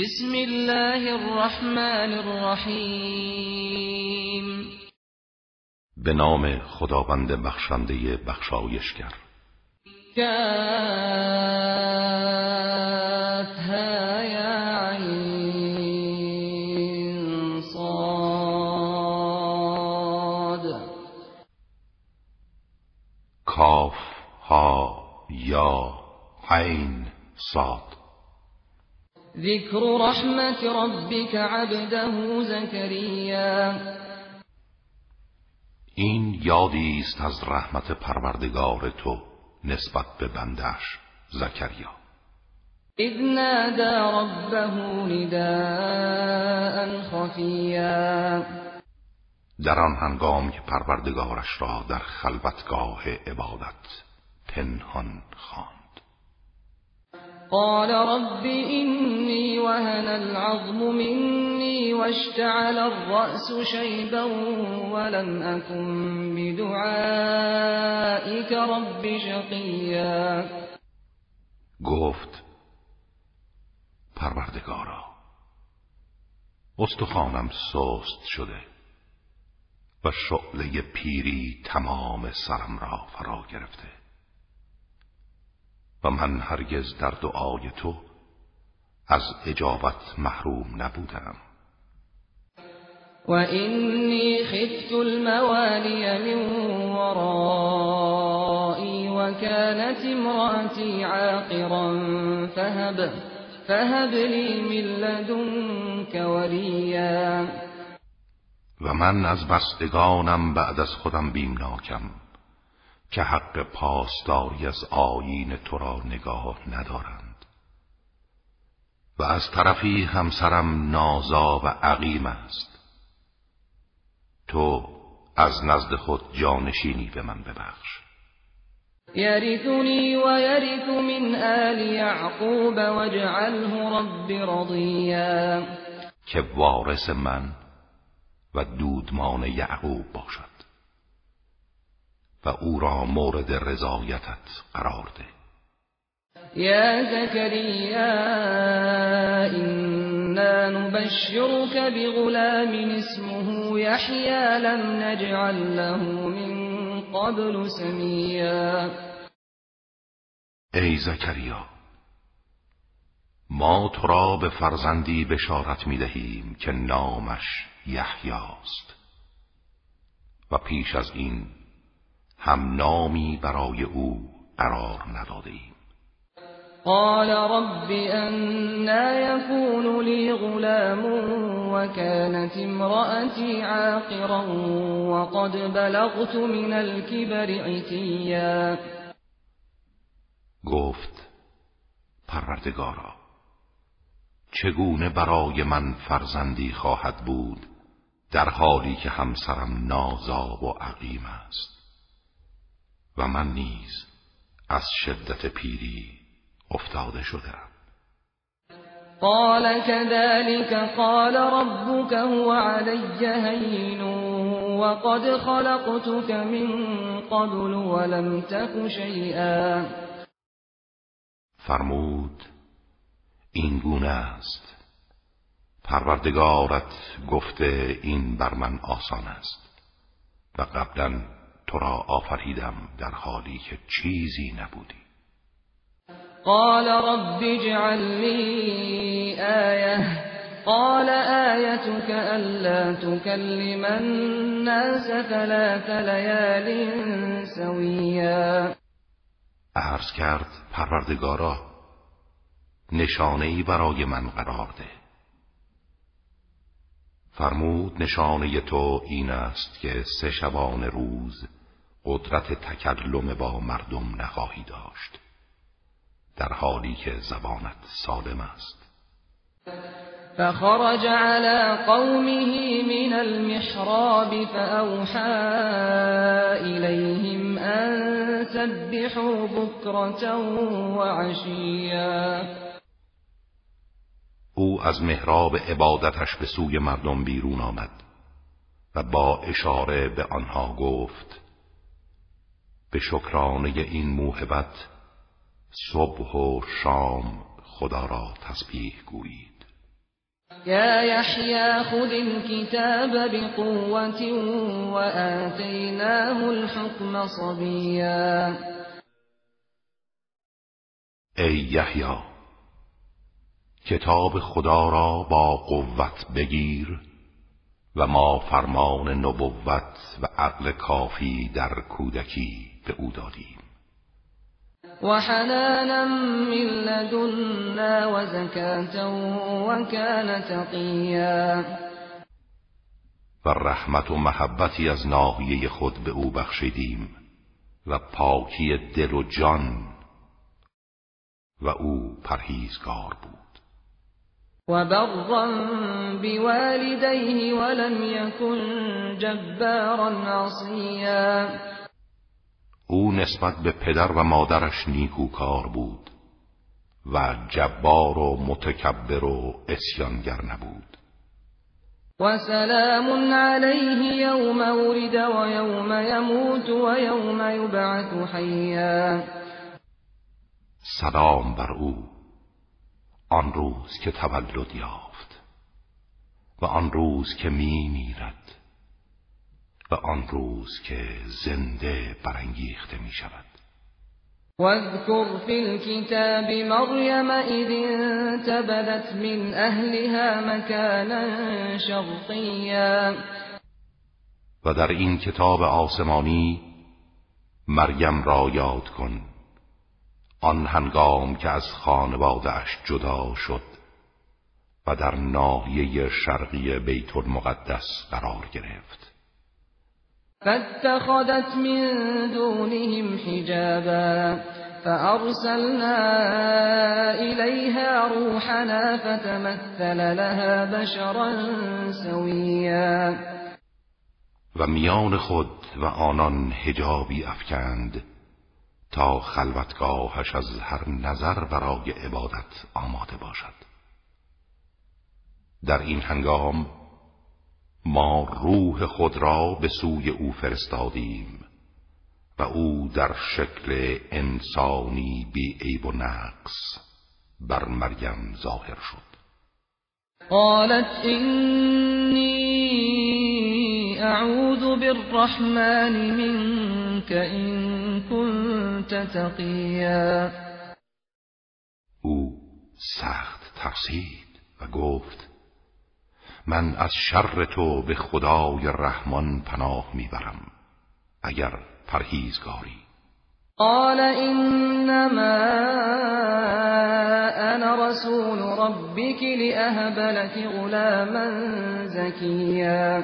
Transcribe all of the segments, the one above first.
بسم الله الرحمن الرحیم. به نام خداوند بخشنده بخشایشگر. کافها یا عین صاد. کاف ها یا عین صاد. ذکر رحمت ربک عبده زکریا این یادی است از رحمت پروردگار تو نسبت به بندش زکریا. اذ نادى ربه نداء خفیا در آن هنگام که پروردگارش را در خلوتگاه عبادت پنهان خواند. قال رب إني وهن العظم مني واشتعل الرأس شيبا ولم أكن بدعائك رب شقيا. گفت پروردگارا استخوانم سست شده و شعله پیری تمام سرم را فرا گرفته. و من هرگز در دعای تو از اجابت محروم نبودم. و اینی خفت الموالي من ورائي وكانت امرأتي عاقرا فهب فهب لي من لدنك وليا و من از بستگانم بعد از خودم بیمناکم. که حق پاسداری از آیین تو را نگاه ندارند. و از طرفی همسرم نازا و عقیم است. تو از نزد خود جانشینی به من ببخش. یرثنی و یرث من آل یعقوب واجعله رب رضیا. که وارث من و دودمان یعقوب باشد. و او را مورد رضایتت قرار ده. یا زكريا إنا نبشرك بغلام اسمه يحيى لم نجعل له من قبل سميا ای زکریا ما تو را به فرزندی بشارت می دهیم که نامش یحیاست و پیش از این هم نامی برای او قرار نداده ایم. قال رب أنا يكون لي غلام وكانت امرأتي عاقرا وقد بلغت من الكبر عتيا. گفت پروردگارا چگونه برای من فرزندی خواهد بود در حالی که همسرم نازاب و عقیم است؟ و من نیز از شدت پیری افتاده شدم. قال كذلك قال ربك هو علي هين وقد خلقتك من قبل ولم تك شيئا. فرمود این گونه است. پروردگارت گفته این بر من آسان است و قبلا تو را آفریدم در حالی که چیزی نبودی. قال رب اجعل لي آية. قال آيتك ألا تكلم الناس ثلاث ليال سويا. عرض کرد پروردگارا نشانه ای برای من قرار ده. فرمود نشانه تو این است که سه شبان روز قدرت تکلم با مردم نخواهی داشت. در حالی که زبانت سالم است. فخرج على قومه من المحراب فأوحى إليهم أن سبحوا بكرة وعشيا. او از محراب عبادتش به سوی مردم بیرون آمد و با اشاره به آنها گفت به شکرانه این موهبت صبح و شام خدا را تسبیح گویید. یا یحیی خذ الكتاب بقوة وآتیناه الحكم صبیا. ای یحیی کتاب خدا را با قوت بگیر و ما فرمان نبوت و عقل کافی در کودکی به او دادیم. و حنانا من لدنا و زکاتا و کان تقیا. و رحمت و محبتی از ناحیه خود به او بخشیدیم و پاکی دل و جان و او پرهیزگار بود. وبرا بوالديه ولم يكن جبارا عصيا. او نسبت به پدر و مادرش نیکوکار بود و جبار و متکبر و اسیانگر نبود. و سلام علیه یوم ولد و یوم یموت و یوم یبعث حیا. سلام بر او. آن روز که تولد یافت و آن روز که می میرد و آن روز که زنده برانگیخته می شود. واذكر في الكتاب مريم إذ انتبذت من أهلها مكانا شرقيا و در این کتاب آسمانی مریم را یاد کن آن هنگام که از خانوادهش جدا شد و در ناحیه شرقی بیت المقدس قرار گرفت. فاتخذت من دونهم حجابا فأرسلنا إليها روحنا فتمثل لها بشرا سويا. و میان خود و آنان حجابی افکند تا خلوتگاهش از هر نظر برای عبادت آماده باشد. در این هنگام ما روح خود را به سوی او فرستادیم و او در شکل انسانی بی عیب و نقص بر مریم ظاهر شد. قالت اینی اعوذ بالرحمن منك این كنت تقیا او سخت ترسید و گفت من از شر تو به خدای رحمان پناه می‌برم اگر پرهیزگاری. قال انما انا رسول ربك لاهب لك غلاما زكيا.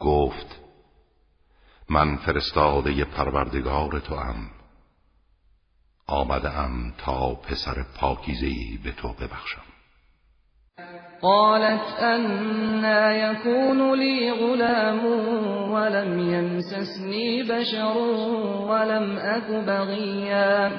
گفت من فرستاده پروردگار تو ام آمده ام تا پسر پاکیزهی به تو ببخشم. قالت انا يكون لي غلام ولم يمسسني بشر ولم اك بغيا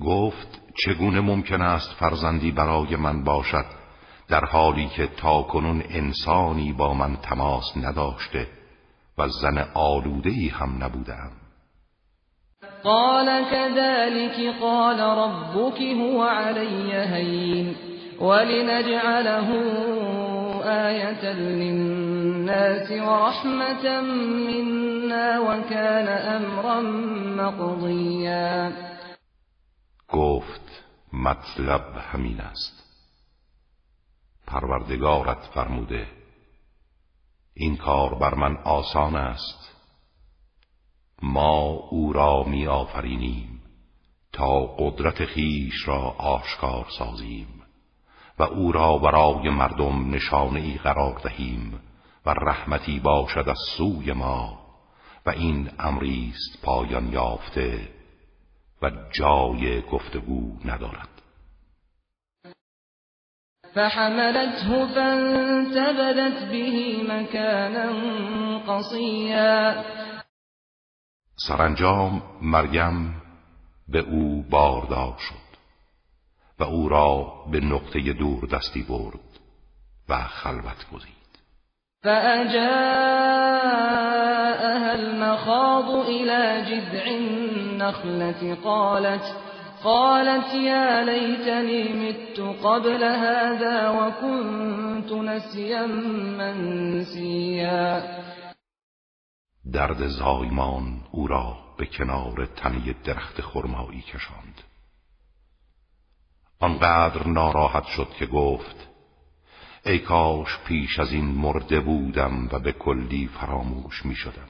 گفت چگونه ممکن است فرزندی برای من باشد؟ در حالی که تا کنون انسانی با من تماس نداشته و زن آلودهی هم نبودم قال كذلك قال ربك هو علي هين ولنجعله آية للناس ورحمة منا وكان أمرا مقضيا. گفت مطلب همین است. پروردگارت فرموده. این کار بر من آسان است. ما او را می آفرینیم تا قدرت خیش را آشکار سازیم و او را برای مردم نشانه ای قرار دهیم و رحمتی باشد از سوی ما و این امری است پایان یافته و جای گفتگو ندارد. فحملته فانتبذت به مكانا قصیا سرانجام مریم به او باردار شد و او را به نقطه دور دستی برد و خلوت گزید. فأجاءها المخاض إلى جذع النخلة قالت قالت يا ليتني مت قبل هذا وكنت نسيا منسيا. درد زایمان او را به کنار تنه درخت خرمایی کشاند. آنقدر ناراحت شد که گفت ای کاش پیش از این مرده بودم و به کلی فراموش می شدم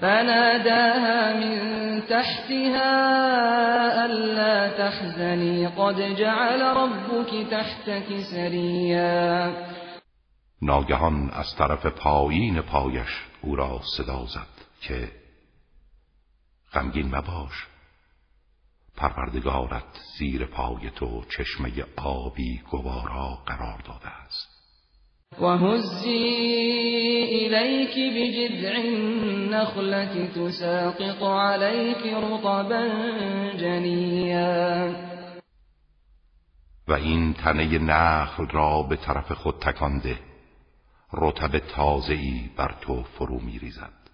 فناداها من تحتها ألا تحزني. قد جعل ربك تحتك سریا ناگهان از طرف پایین پایش او را صدا زد که غمگین مباش پروردگارت زیر پای تو چشمه آبی گوارا قرار داده است. وهزي إليك بجذع النخلة تساقط عليك رطبا جنيا. و این تنه نخل را به طرف خود تکانده رطب تازه‌ای بر تو فرو میریزد.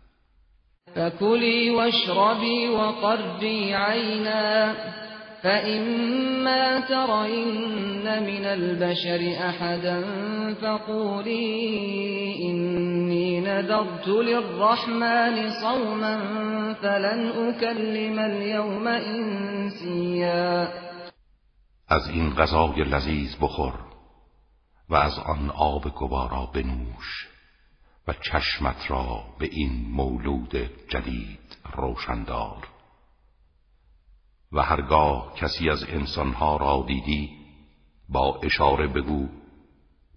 فکلی واشربی وقری عینا فإما ترين من البشر أحدا فقولي إني نذرت للرحمن صوما فلن أكلم اليوم إنسيا از این غذای لذیذ بخور و از آن آب گوارا بنوش و چشمت را به این مولود جدید روشندار و هرگاه کسی از انسانها را دیدی با اشاره بگو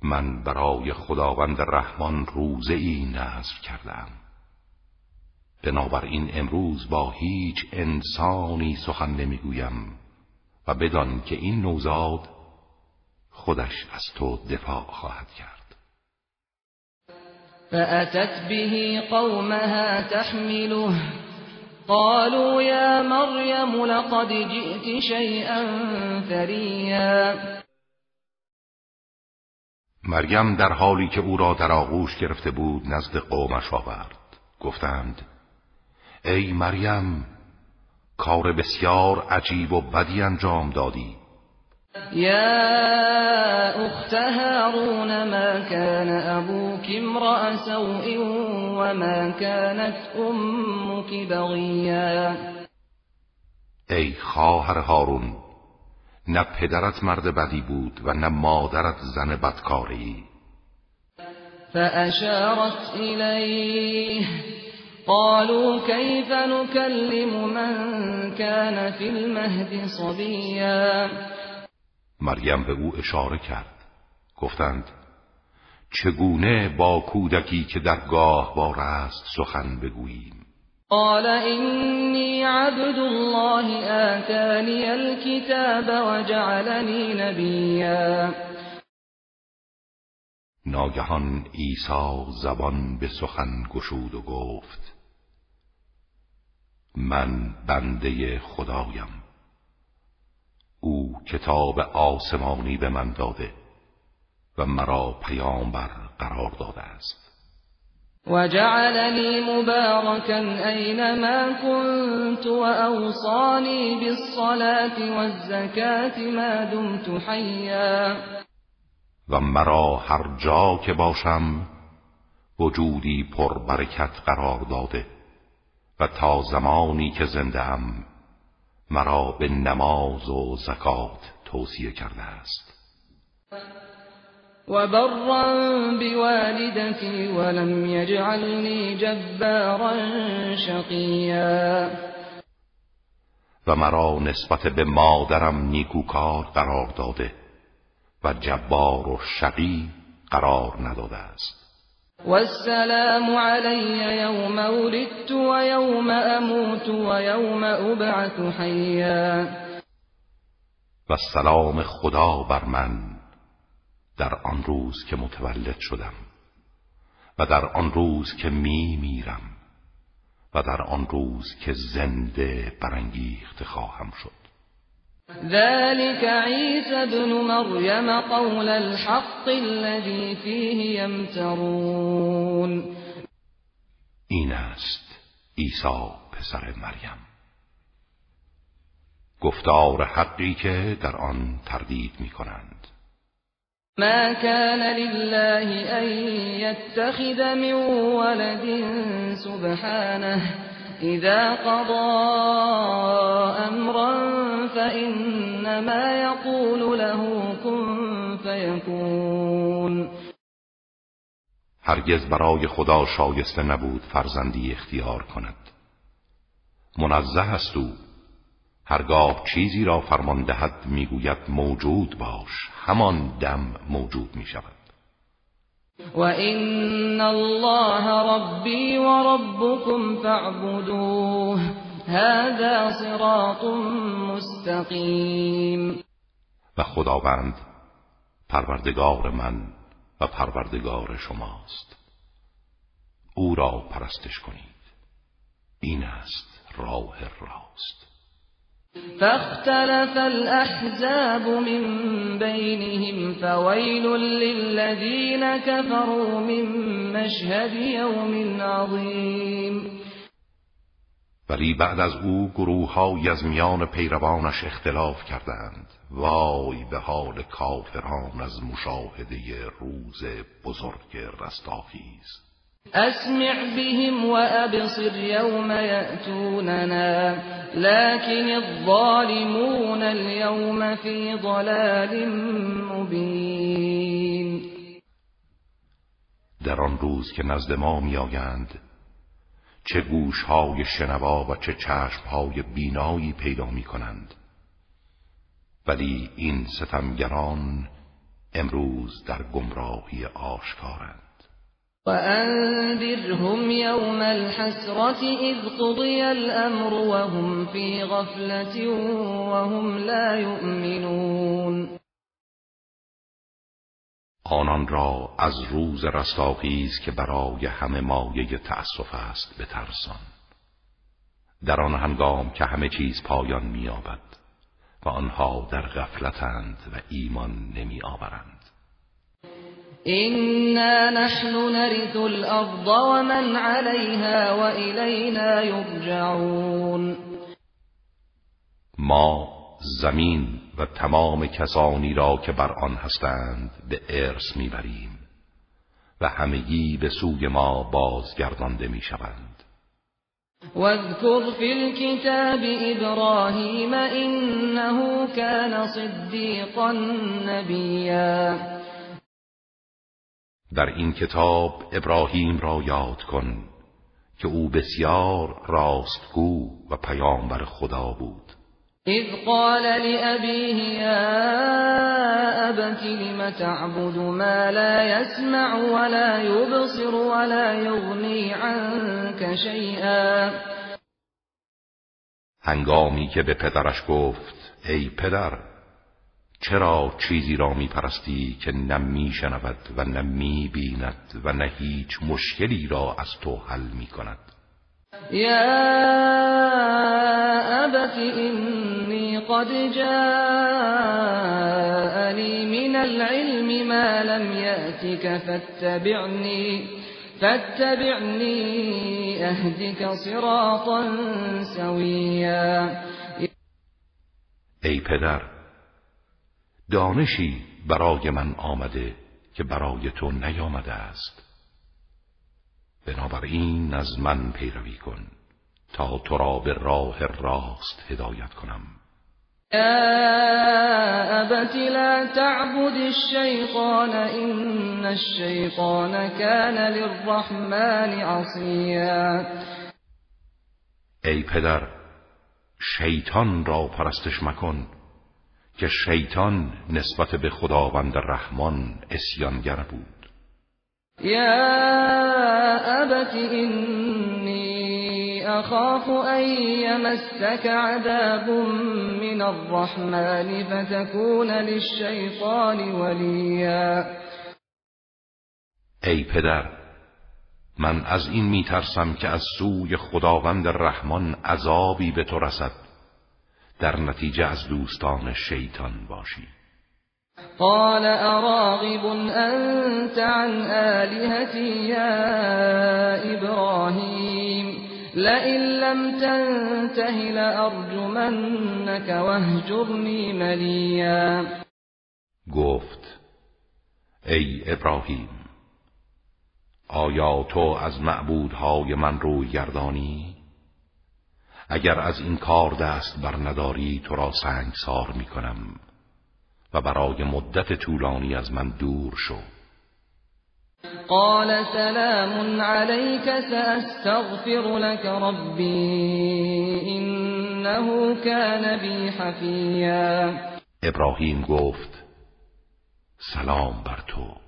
من برای خداوند رحمان روزه ای نظر کردم بنابراین امروز با هیچ انسانی سخن نمی‌گویم و بدان که این نوزاد خودش از تو دفاع خواهد کرد. فأتت به قومها تحمله قالوا يا مريم لقد جئت شيئا فريا. مریم در حالی که او را در آغوش گرفته بود نزد قومش آورد. گفتند ای مریم کار بسیار عجیب و بدی انجام دادی. يا أخت هارون ما كان أبوك امرأ سوء وما كانت أمك بغيا ای خواهر هارون نه پدرت مرد بدی بود و نه مادرت زن بدکاری فأشارت إليه قالوا كيف نكلم من كان في المهد صبيا مریم به او اشاره کرد. گفتند چگونه با کودکی که در گاه بار است سخن بگوییم؟ قال اینی عبد الله آتانی الكتاب وجعلنی نبیا. ناگهان عیسی زبان به سخن گشود و گفت من بنده خدایم. او کتاب آسمانی به من داده و مرا پیامبر قرار داده است. وجعلني مباركا أينما كنت وأوصاني بالصلاة والزكاة ما دمت حيا و مرا هر جا که باشم وجودی پر برکت قرار داده و تا زمانی که زنده ام مرا به نماز و زکات توصیه کرده است. و برا بوالدتی ولم یجعلنی جبارا شقیا. و مرا نسبت به مادرم نیکوکار قرار داده و جبار و شقی قرار نداده است. والسلام علي يوم ولدت ويوم أموت ويوم أبعث حيا. و سلام خدا بر من در آن روز که متولد شدم و در آن روز که می میرم و در آن روز که زنده برانگیخته خواهم شد. ذلك عيسى بن مريم قول الحق الذي فيه يمترون. این است عیسی پسر مریم. گفتار حقی که در آن تردید می کنند ما كان لله أن يتخذ من ولد سبحانه اذا قضى امرا فانما يقول له كن فيكون. هرگز برای خدا شایسته نبود فرزندی اختیار کند. منزه است او. هرگاه چیزی را فرمان دهد می‌گوید موجود باش. همان دم موجود می شود و این الله ربی و ربکم فاعبدوه هذا صراط مستقیم و خداوند پروردگار من و پروردگار شماست. او را پرستش کنید. این است راه راست. فاختلف الأحزاب من بينهم فويل للذين كفروا من مشهد يوم عظيم. ولی بعد از او گروه های از میان پیروانش اختلاف کردند. وای به حال کافران از مشاهده روز بزرگ رستاخیز. اسمع بهم وابصر يوم يأتوننا لكن الظالمون اليوم في ضلال مبين. در آن روز که نزد ما میآیند چه گوشهای شنوا و چه چشمهای بینایی پیدا می کنند ولی این ستمگران امروز در گمراهی آشکارند. وأنذرهم يوم الحسرة إذ قضي الأمر وهم في غفلة وهم لا يؤمنون آنان را از روز رستاخیز که برای همه مایه تأسف است بترسان. در آن هنگام که همه چیز پایان می‌یابد و آنها در غفلتند و ایمان نمی آورند إنا نحن نرث الأرض ومن عليها وإلينا يرجعون ما زمین و تمام کسانی را که بر آن هستند به ارث می‌بریم و همگی به سوی ما بازگردانده می‌شوند. واذكر في الكتاب ابراهیم انه كان صدیقا نبیا در این کتاب ابراهیم را یاد کن که او بسیار راستگو و پیامبر خدا بود. اذ قال لأبيه يا أبت لم تعبد ما لا يسمع ولا يبصر ولا يغني عنك شيئا هنگامی که به پدرش گفت ای پدر چرا چیزی را می پرستی که نه می شنود و نه می بیند و نه هیچ مشکلی را از تو حل می کند یا ابت اینی قد جاءنی من العلم ما لم یأتک فاتبعنی فاتبعنی اهدک صراطا سویا. ای پدر دانشی برای من آمده که برای تو نیامده است. بنابراین از من پیروی کن تا تو را به راه راست هدایت کنم. یا ابت لا تعبد الشیطان این الشیطان کان للرحمن عصیا. ای پدر شیطان را پرستش مکن که شیطان نسبت به خداوند رحمان اسیانگر بود. یا ابت اینی اخاف ان یمسک عذاب من الرحمن فتكون للشیطان ولیا. ای پدر من از این میترسم که از سوی خداوند رحمان عذابی به تو رسد. در نتیجه از دوستان شیطان باشی. قال اراغب انت عن آلهتی یا ابراهیم؟ لئن لم تنته لأرجمنك واهجرنی ملیا. گفت ای ابراهیم آیا تو از معبودهای من روی گردانی؟ اگر از این کار دست بر نداری تو را سنگسار می کنم و برای مدت طولانی از من دور شو. قال سلام عليك سأستغفر لك ربي إنه كان بي حفيا ابراهیم گفت سلام بر تو.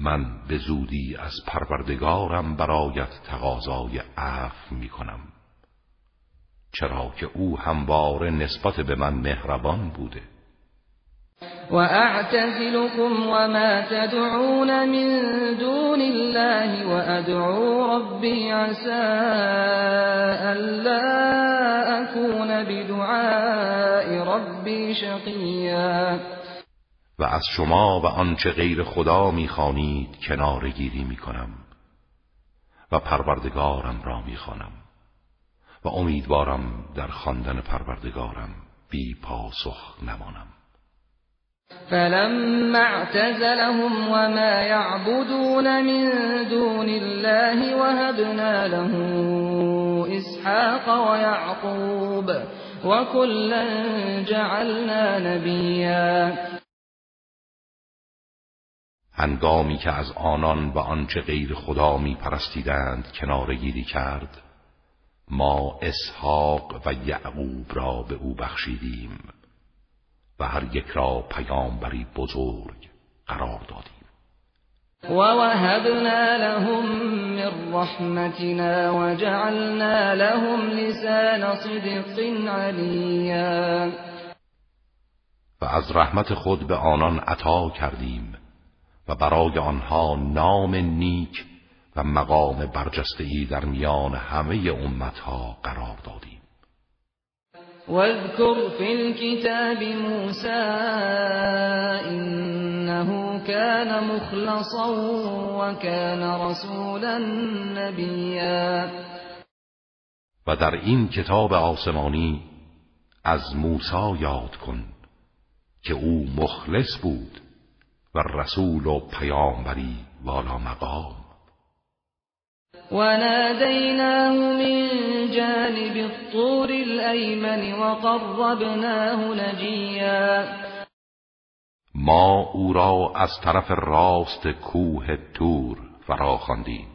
من به زودی از پروردگارم برایت تقاضای عفو می کنم چرا که او همواره نسبت به من مهربان بوده. وأعتزلكم وما تدعون من دون الله وأدعو ربي عسى ألا أكون بدعاء ربي شقيا. و از شما و آنچه غیر خدا می‌خوانید کنار گیری می‌کنم و پروردگارم را می‌خوانم. و امیدوارم در خواندن پروردگارم بی پاسخ نمانم. فلما اعتزلهم وما يعبدون من دون الله وهبنا له اسحاق ويعقوب وكلا جعلنا نبيا. هنگامی که از آنان و آنچه غیر خدا می پرستیدند کنار گیری کرد ما اسحاق و یعقوب را به او بخشیدیم و هر یک را پیامبری بزرگ قرار دادیم. و وهبنا لهم من رحمتنا وجعلنا لهم لسان صدق علیا. و از رحمت خود به آنان عطا کردیم و برای آنها نام نیک و مقام برجستهی در میان همه امتها قرار دادیم. واذكر في الكتاب موسى إنه كان مخلصا وكان رسولا نبيا. و در این کتاب آسمانی از موسی یاد کن که او مخلص بود و رسول و پیامبری والا مقام. وناديناه من جانب الطور الأيمن وقربناه نجيا. ما او را از طرف راست کوه تور فرا خواندیم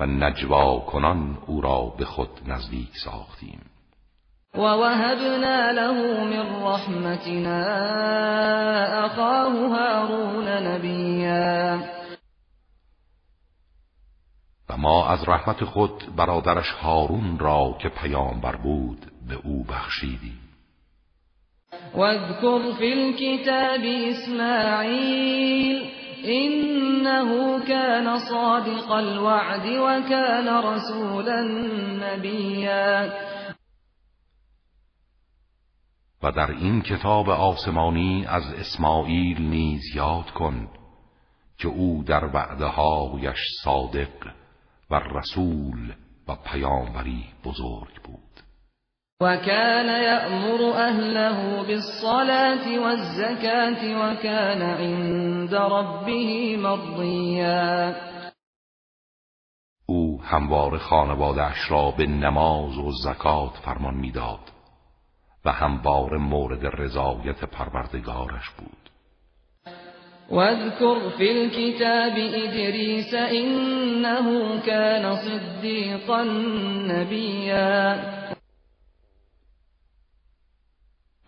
و نجوا کنان او را به خود نزدیک ساختیم. ووهبنا له من رحمتنا أخاه هارون نبيا و ما از رحمت خود برادرش هارون را که پیامبر بود به او بخشیدیم. واذكر في الكتاب اسماعیل انه كان صادق الوعد وكان رسولا نبیا. و در این کتاب آسمانی از اسماعیل نیز یاد کن که او در وعدهایش صادق و رسول و پیامبری بزرگ بود. وكان يأمر أهله بالصلاة والزكاة وكان عند ربه مرضيا او هموار خانوادهاش را به نماز و زکات فرمان می‌داد و هموار مورد رضایت پروردگارش بود. واذكر في الكتاب إدريس إنه كان صديقا نبيا.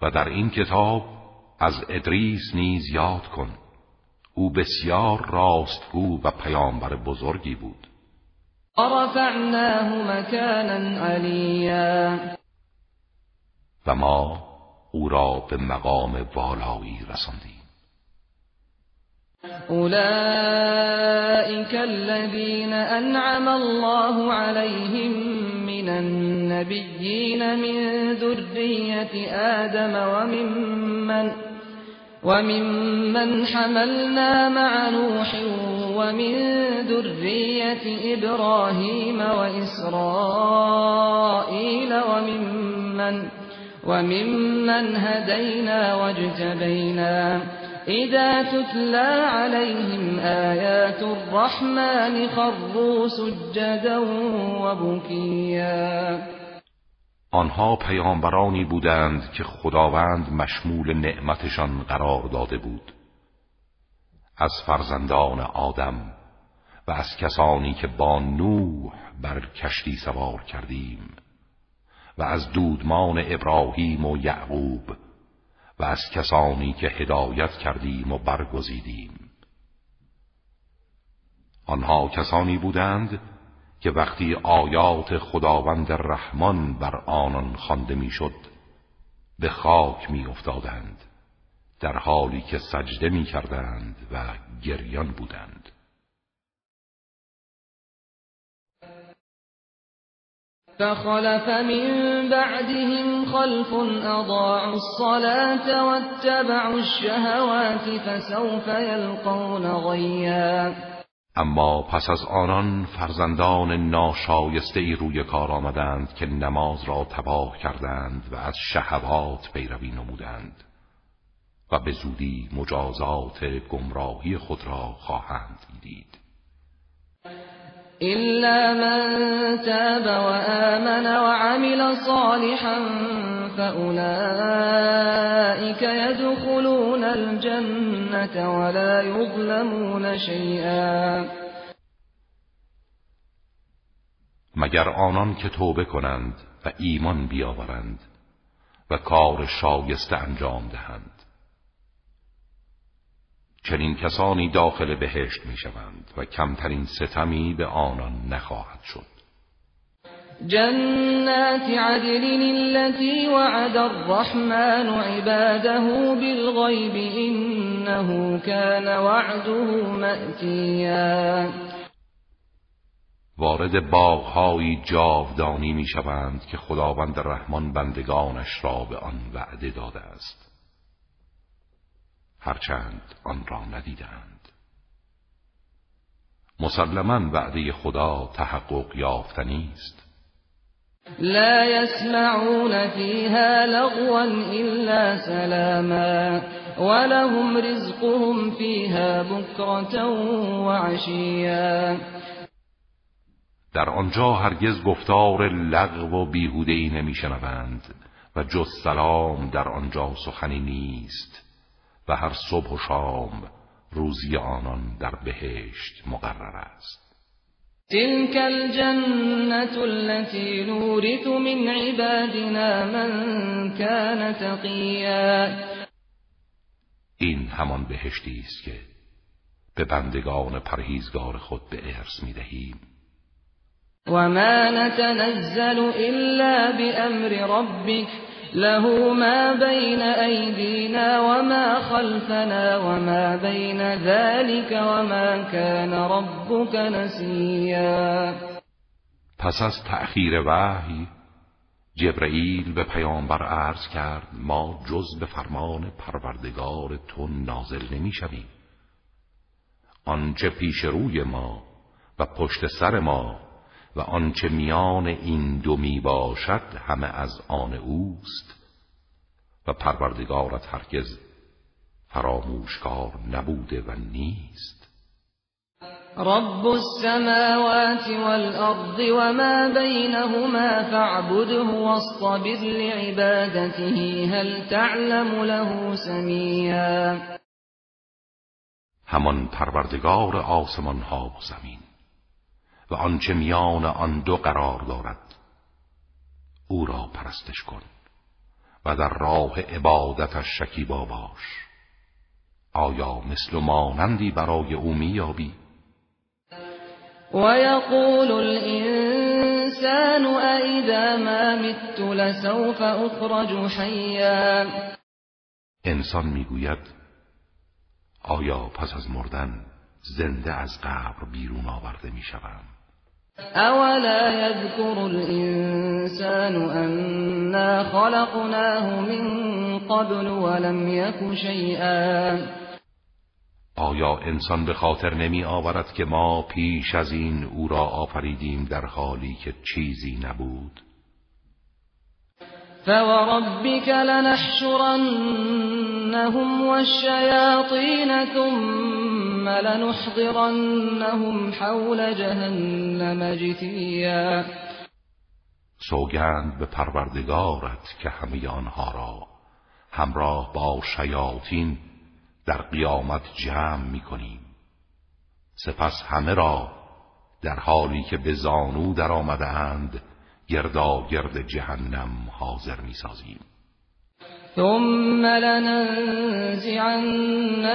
و در این کتاب از ادریس نیز یاد کن او بسیار راستگو و پیامبر بزرگی بود. ورفعناه مكانا علیا. و ما او را به مقام والایی رساندیم. أولئك الذين أنعم الله عليهم من النبيين من ذرية آدم وممن وممن حملنا مع نوح ومن ذرية إبراهيم وإسرائيل وممن, وممن هدينا واجتبينا إذا تتلى عليهم آيات الرحمن خروا سجدا وبكيا. آنها پیامبرانی بودند که خداوند مشمول نعمتشان قرار داده بود. از فرزندان آدم و از کسانی که با نوح بر کشتی سوار کردیم و از دودمان ابراهیم و یعقوب و از کسانی که هدایت کردیم و برگزیدیم. آنها کسانی بودند که وقتی آیات خداوند رحمان بر آنان خوانده می‌شد به خاک می افتادند در حالی که سجده می کردند و گریان بودند. فخلف من بعدهم خلف أضاعوا الصلاة واتبعوا الشهوات فسوف يلقون غيا. اما پس از آنان فرزندان ناشایسته ای روی کار آمدند که نماز را تباه کردند و از شهوات پیروی نمودند و به زودی مجازات گمراهی خود را خواهند دید إلا من تاب وآمن وعمل صالحا فأولئك يدخلون الجنة ولا يظلمون شيئا. مگر آنان که توبه کنند و ایمان بیاورند و کار شایسته انجام دهند. چنین کسانی داخل بهشت می شوند و کمترین ستمی به آنان نخواهد شد. جنات عدل التي وعد الرحمن عباده بالغیب انه كان وعده مأتیا. وارد باغهایی جاودانی می شوند که خداوند رحمان بندگانش را به آن وعده داده است. هرچند آن را ندیدند. مسلما وعده خدا تحقق یافتنی است. لا يسمعون فيها لغوا إلا سلاما ولهم رزقهم فيها بكرة وعشيا. در آنجا هرگز گفتار لغو و بیهوده ای نمیشنوند و جز سلام در آنجا سخنی نیست. و هر صبح و شام روزی آنان در بهشت مقرر است. تلك الجنة التي نورث من عبادنا من كان تقیا این همان بهشتی است که به بندگان پرهیزگار خود به ارث می‌دهیم و ما نتنزل الا بامر ربك له ما بين أيدينا وما خلفنا وما بين ذلك وما كان ربك نسيا. پس از تأخیر وحی جبرئیل به پیامبر عرض کرد ما جز به فرمان پروردگار تو نازل نمی شویم آنچه پیش روی ما و پشت سر ما و آنچه میان این دو می باشد همه از آن اوست. و پروردگارت هرگز فراموشکار نبوده و نیست. رب السماوات والأرض وما بينهما فاعبده واصطبر لعبادته هل تعلم له سميا همان پروردگار آسمان ها و زمین. و آنچه میان آن دو قرار دارد او را پرستش کن و در راه عبادتش شکیبا باش. آیا مثل مانندی برای او میابی ويقول الإنسان أئذا ما مت لسوف أخرج حيا. انسان می‌گوید آیا پس از مردن زنده از قبر بیرون آورده می‌شوم؟ اولا يذكر الانسان انا خلقناه من قبل ولم يك شيئا. آیا انسان به خاطر نمی آورد که ما پیش از این او را آفریدیم در حالی که چیزی نبود؟ فوربك لنحشرنهم والشياطين ثم لنحضرنهم حول جهنم جثيا. سوگند به پروردگارت که همه آنها را همراه با شیاطین در قیامت جمع می کنیم سپس همه را در حالی که به زانو در آمده اند گردا گرد جهنم حاضر می سازیم ثم لننزعن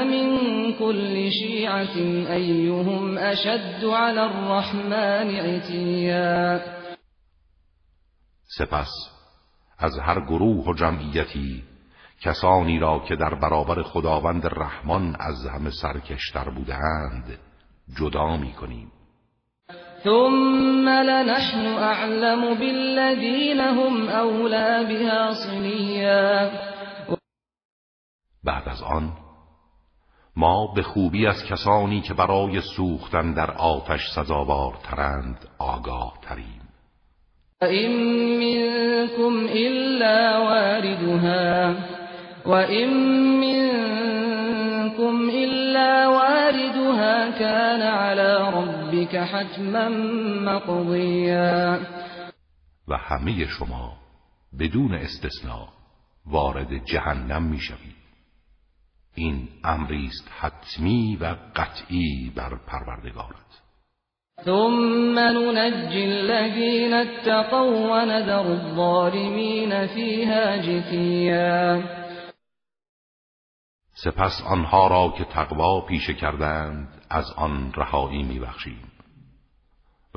من كل شيعة أيهم أشد على الرحمن عتيا. سپس از هر گروه و جمعیتی کسانی را که در برابر خداوند رحمان از همه سرکشتر بودند جدا می کنیم ثم لنحن اعلم بالذین هم اولا بها صلیا بعد از آن ما به خوبی از کسانی که برای سوختن در آتش سزاوارترند آگاه تریم این منکم الا واردها. وإن منكم إلا واردها كان على ربك حتما مقضيا. و همه شما بدون استثناء وارد جهنم می‌شوید. این امری است حتمی و قطعی بر پروردگارت. ثم ننجي الذين اتقوا ونذر الظالمين فيها جثيا. سپس آنها را که تقوا پیشه کردند از آن رهایی میبخشیم.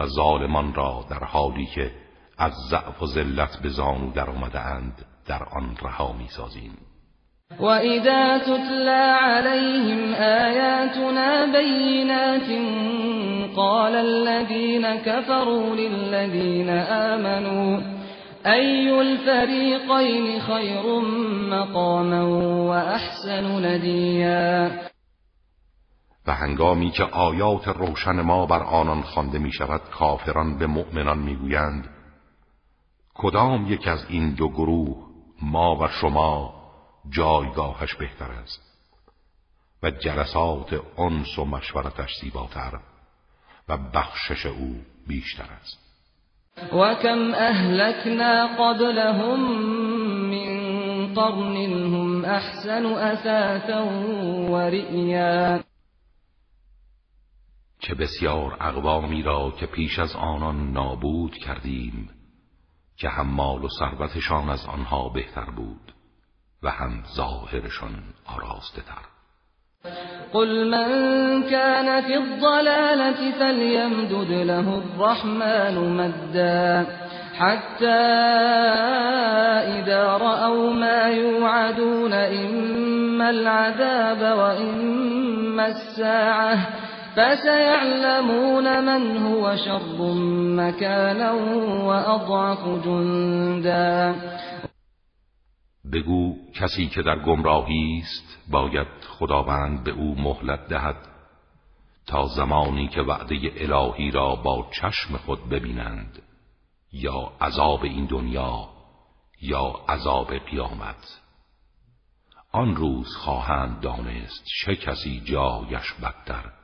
و ظالمان را در حالی که از ضعف و ذلت به زانو در اند در آن رها می‌سازیم. و اذا تتلا علیهم آیاتنا بینات قال الذين كفروا للذين آمنوا ای الفریقین خیر مقاما و احسن ندیا و هنگامی که آیات روشن ما بر آنان خوانده می شود کافران به مؤمنان می‌گویند کدام یک از این دو گروه ما و شما جایگاهش بهتر است؟ و جلسات انس و مشورتش زیباتر و بخشش او بیشتر است. وكم أهلكنا قبلهم من قرن هم أحسن أثاثا ورئيا چه بسیار اقوامی را که پیش از آنان نابود کردیم که هم مال و ثروتشان از آنها بهتر بود و هم ظاهرشان آراسته تر. قل من كان في الضلالة فليمدد له الرحمن مدا حتى إذا رأوا ما يوعدون إما العذاب وإما الساعة فسيعلمون من هو شر مكانا وأضعف جندا. بگو کسی که در گمراهی است باید خداوند به او مهلت دهد تا زمانی که وعده الهی را با چشم خود ببینند یا عذاب این دنیا یا عذاب قیامت. آن روز خواهند دانست چه کسی جایش بدتر.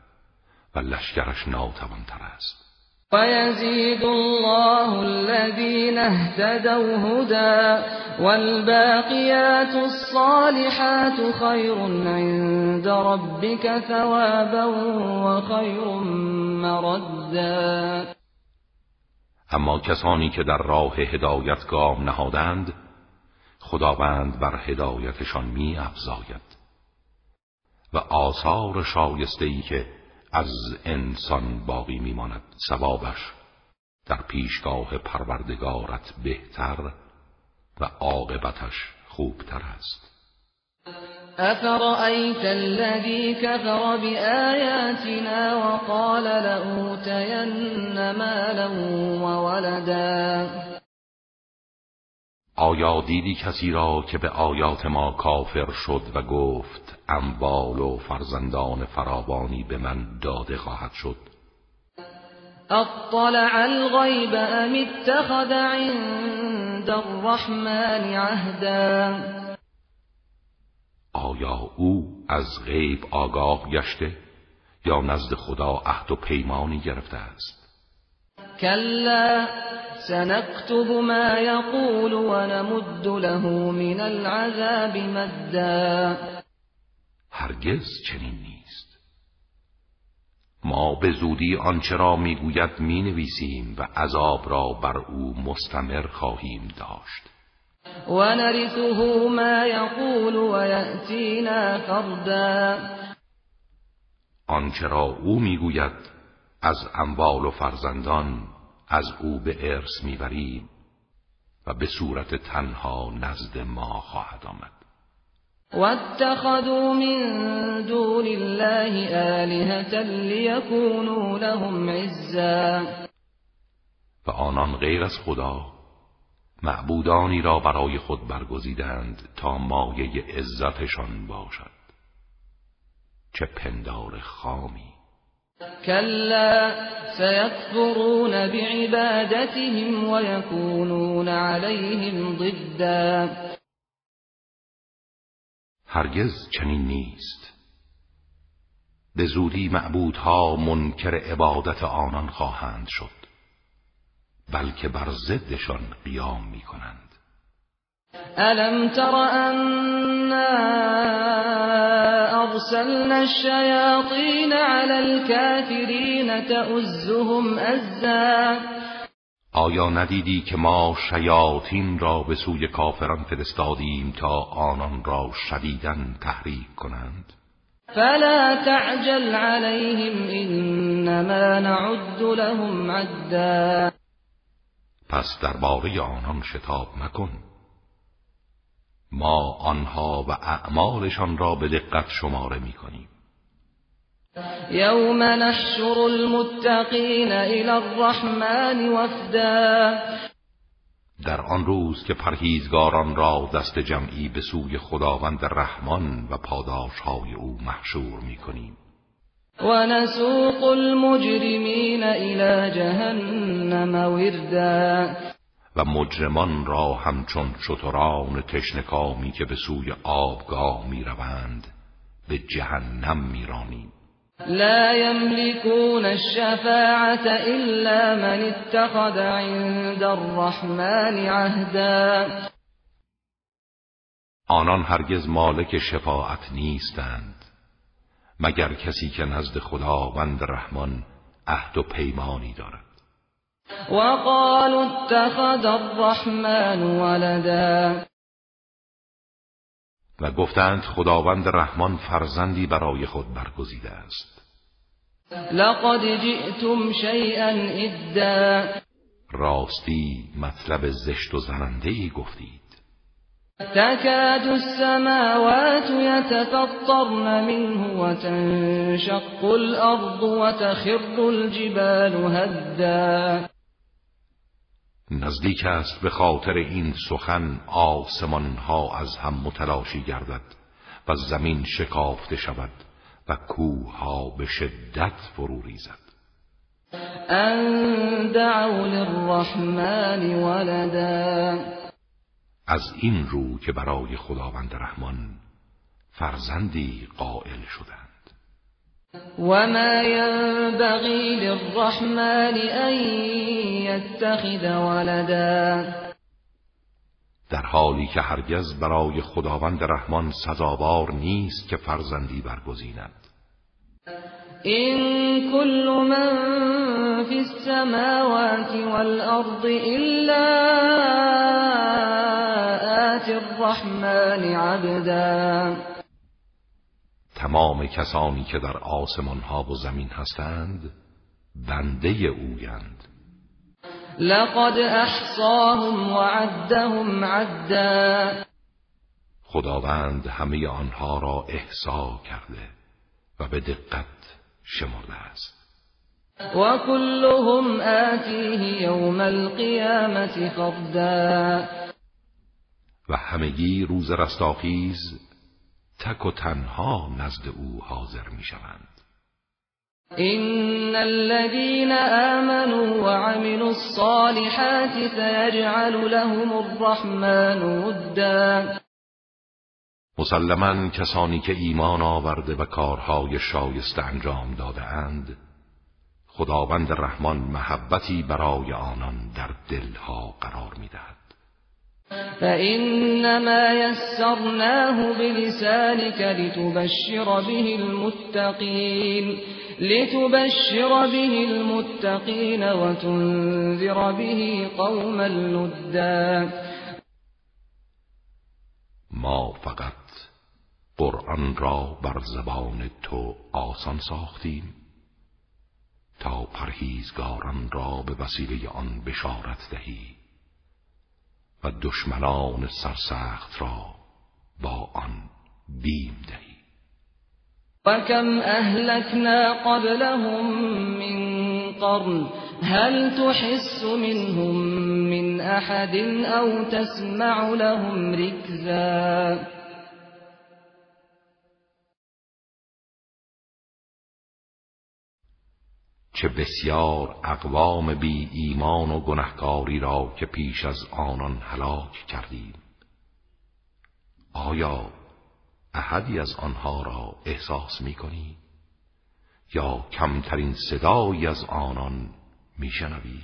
و لشکرش ناتوانتر است. ويزيد الله الذين اهتدوا هدى والباقيات الصالحات خير عند ربك ثوابا وخير مردا. اما کسانی که در راه هدایت گام نهادند خداوند بر هدایتشان می افزاید و آثار شایسته ای که از انسان باقی میماند ثوابش. در پیشگاه پروردگارت بهتر و عاقبتش خوبتر است. أفرأيت الذي كفر بآياتنا وقال لأوتين مالا وولدا آیا دیدی کسی را که به آیات ما کافر شد و گفت اموال و فرزندان فراوانی به من داده خواهد شد؟ اطلع الغیب ام اتخذ عند الرحمن عهدا. آیا او از غیب آگاه گشته یا نزد خدا عهد و پیمانی گرفته است؟ کلا سنكتب ما يقول ونمد له من العذاب مدا. هرگز چنین نیست. ما به زودی آنچه را می‌گوید می‌نویسیم و عذاب را بر او مستمر خواهیم داشت. ونرثه ما یقول ویأتینا فردا. آنچه را او می‌گوید از اموال و فرزندان از او به ارث می‌بریم و به صورت تنها نزد ما خواهد آمد. واتخذوا من دون الله آلهة ليكونوا لهم عزا. و آنان غیر از خدا معبودانی را برای خود برگزیدند تا مایه عزتشان باشد. چه پندار خامی! كلا سيكفرون بعبادتهم ويكونون عليهم ضدا. هرگز چنین نیست. به زودی معبودها منکر عبادت آنان خواهند شد بلکه بر ضدشان قیام می کنند الم تر انا ارسلنا الشیاطین علی الكافرین تؤزهم ازا آیا ندیدی که ما شیاطین را به سوی کافران فرستادیم تا آنان را شدیدن تحریک کنند؟ فلا تعجل عليهم انما نعد لهم عدا. پس درباره آنان شتاب مکن. ما آنها و اعمالشان را به دقت شماره می کنیم یوم نحشر المتقین الى الرحمن وفدا. در آن روز که پرهیزگاران را دست جمعی به سوی خداوند رحمان و پاداشهای او محشور می کنیم ونسوق المجرمین الى جهنم وردا. و مجرمان را همچون شتران تشنکامی که به سوی آبگاه می روند به جهنم میرانیم. لا يملكون الشفاعة إلا من اتخذ عند الرحمن عهدا. آنان هرگز مالک شفاعت نیستند مگر کسی که نزد خداوند رحمان عهد و پیمانی دارد. وقالوا اتخذ الرحمن ولدا. و گفتند خداوند رحمان فرزندی برای خود برگزیده است. لقد جئتم شیئا ادا راستی مطلب زشت و زننده ای گفتید. تكاد السماوات يتفطرن منه وتنشق الأرض وتخر الجبال هدا. نزدیک است به خاطر این سخن آسمان ها از هم متلاشی گردد و زمین شکافته شود و کوه ها به شدت فرو ریزد. ان دعوا للرحمن ولدا. از این رو که برای خداوند رحمان فرزندی قائل شدند. وما ينبغي للرحمن ان يتخذ ولدا در حالی که هرگز برای خداوند رحمان سزاوار نیست که فرزندی برگزیند. این كل من في السماوات والارض الا آت الرحمن عبدا تمام کسانی که در آسمان ها و زمین هستند بنده اویند. لقد احصاهم وعدهم عدا. خداوند همه آنها را احسا کرده و به دقت شمرده است. و كلهم آتیه یوم القیامت فردا. و همگی روز رستاخیز تک و تنها نزد او حاضر می شوند إن الذين آمنوا وعملوا الصالحات سيجعل لهم الرحمن ودا. مسلما کسانی که ایمان آورده و کارهای شایسته انجام داده اند خداوند رحمان محبتی برای آنان در دلها قرار می‌دهد. فإنما يسرناه بلسانك لتبشر به المتقين لتبشر به المتقين وتنذر به قوما لدا ما فقط قرآن را بر زبان تو آسان ساختیم تا پرهیزگاران را به وسیله آن بشارت دهی و دشمنان سرسخت را با آن بیم دهی. وكم أهلكنا قبلهم من قرن هل تحس منهم من أحد أو تسمع لهم ركزا چه بسیار اقوام بی ایمان و گنهکاری را که پیش از آنان هلاک کردیم آیا احدی از آنها را احساس می کنی؟ یا کمترین صدایی از آنان می شنوی؟